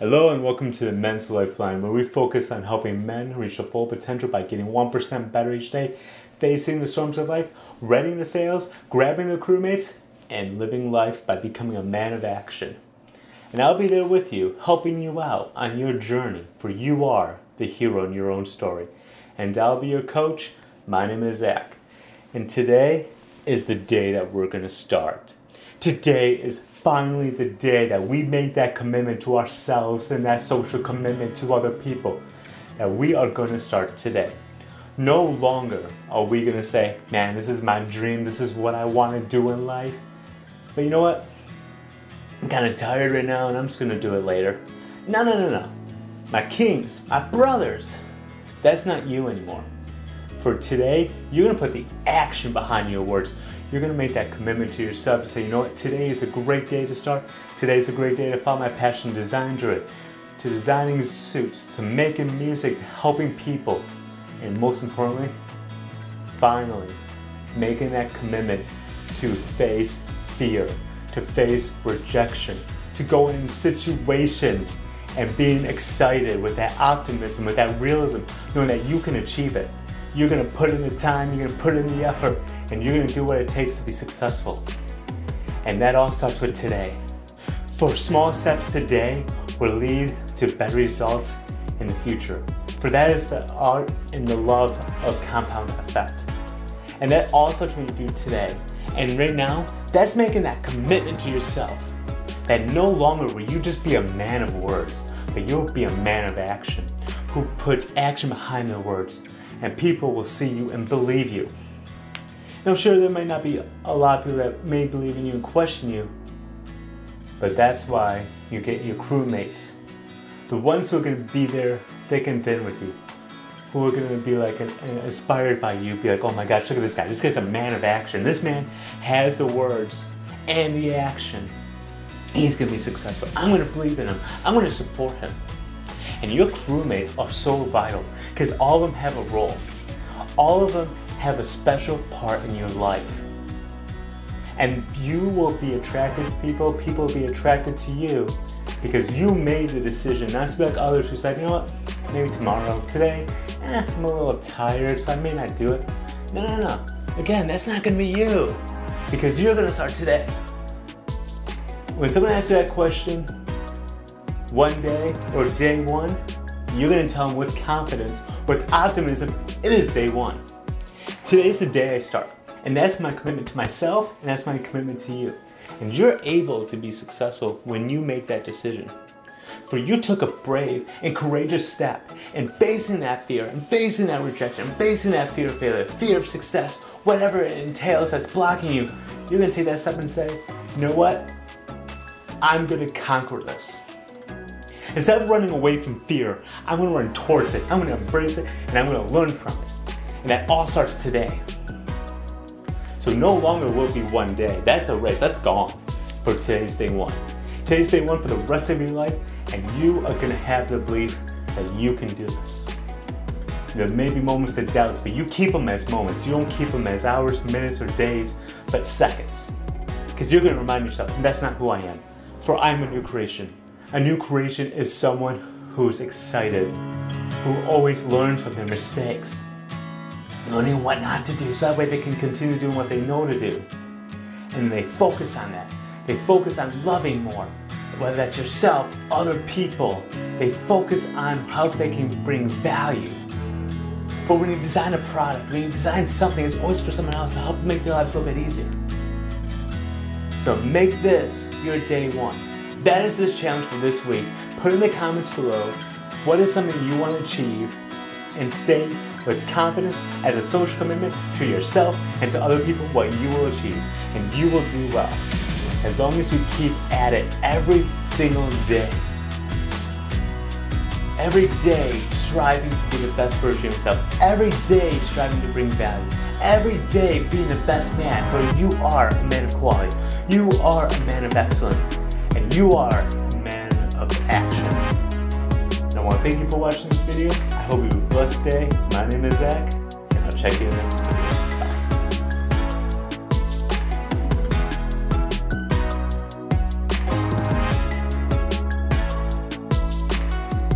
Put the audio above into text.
Hello and welcome to the Men's Lifeline, where we focus on helping men reach their full potential by getting 1% better each day, facing the storms of life, readying the sails, grabbing the crewmates, and living life by becoming a man of action. And I'll be there with you, helping you out on your journey, for you are the hero in your own story. And I'll be your coach. My name is Zach. And today is the day that we're going to start. Today is finally the day that we make that commitment to ourselves and that social commitment to other people that we are going to start today. No longer are we going to say, man, this is my dream, this is what I want to do in life. But you know what? I'm kind of tired right now and I'm just going to do it later. No, no, no, no. My kings, my brothers, that's not you anymore. For today, you're going to put the action behind your words you're going to make that commitment to yourself to say, you know what, today is a great day to start. Today is a great day to follow my passion, design to it, to designing suits, to making music, to helping people, and most importantly, finally, making that commitment to face fear, to face rejection, to go in situations and being excited with that optimism, with that realism, knowing that you can achieve it. You're gonna put in the time, you're gonna put in the effort, and you're gonna do what it takes to be successful. And that all starts with today. For small steps today will lead to better results in the future. For that is the art and the love of compound effect. And that all starts when you do today. And right now, that's making that commitment to yourself. That no longer will you just be a man of words, but you'll be a man of action who puts action behind their words and people will see you and believe you. Now, sure, there might not be a lot of people that may believe in you and question you, but that's why you get your crewmates, the ones who are going to be there thick and thin with you, who are going to be like an, an inspired by you, be like, oh my gosh, look at this guy. This guy's a man of action. This man has the words and the action. He's going to be successful. I'm going to believe in him. I'm going to support him. And your crewmates are so vital because all of them have a role. All of them have a special part in your life. And you will be attracted to people, people will be attracted to you because you made the decision not to be like others who said, you know what, maybe tomorrow, today, eh, I'm a little tired, so I may not do it. No, no, no. Again, that's not gonna be you because you're gonna start today. When someone asks you that question, one day or day one, you're to tell them with confidence, with optimism, it is day one. Today's the day I start. And that's my commitment to myself, and that's my commitment to you. And you're able to be successful when you make that decision. For you took a brave and courageous step in facing that fear, and facing that rejection, and facing that fear of failure, fear of success, whatever it entails that's blocking you. You're gonna take that step and say, you know what? I'm gonna conquer this. Instead of running away from fear, I'm gonna run towards it. I'm gonna embrace it and I'm gonna learn from it. And that all starts today. So no longer will be one day. That's a race, that's gone for today's day one. Today's day one for the rest of your life, and you are gonna have the belief that you can do this. There may be moments of doubt, but you keep them as moments. You don't keep them as hours, minutes, or days, but seconds. Because you're gonna remind yourself, that's not who I am. For I'm a new creation. A new creation is someone who's excited, who always learns from their mistakes, learning what not to do so that way they can continue doing what they know to do. And they focus on that. They focus on loving more, whether that's yourself, other people. They focus on how they can bring value. But when you design a product, when you design something, it's always for someone else to help make their lives a little bit easier. So make this your day one. That is this challenge for this week. Put in the comments below what is something you want to achieve and state with confidence as a social commitment to yourself and to other people what you will achieve. And you will do well. As long as you keep at it every single day. Every day striving to be the best version of yourself. Every day striving to bring value. Every day being the best man, for you are a man of quality. You are a man of excellence and you are a man of action. And I want to thank you for watching this video. I hope you have a blessed day. My name is Zach, and I'll check you in the next video.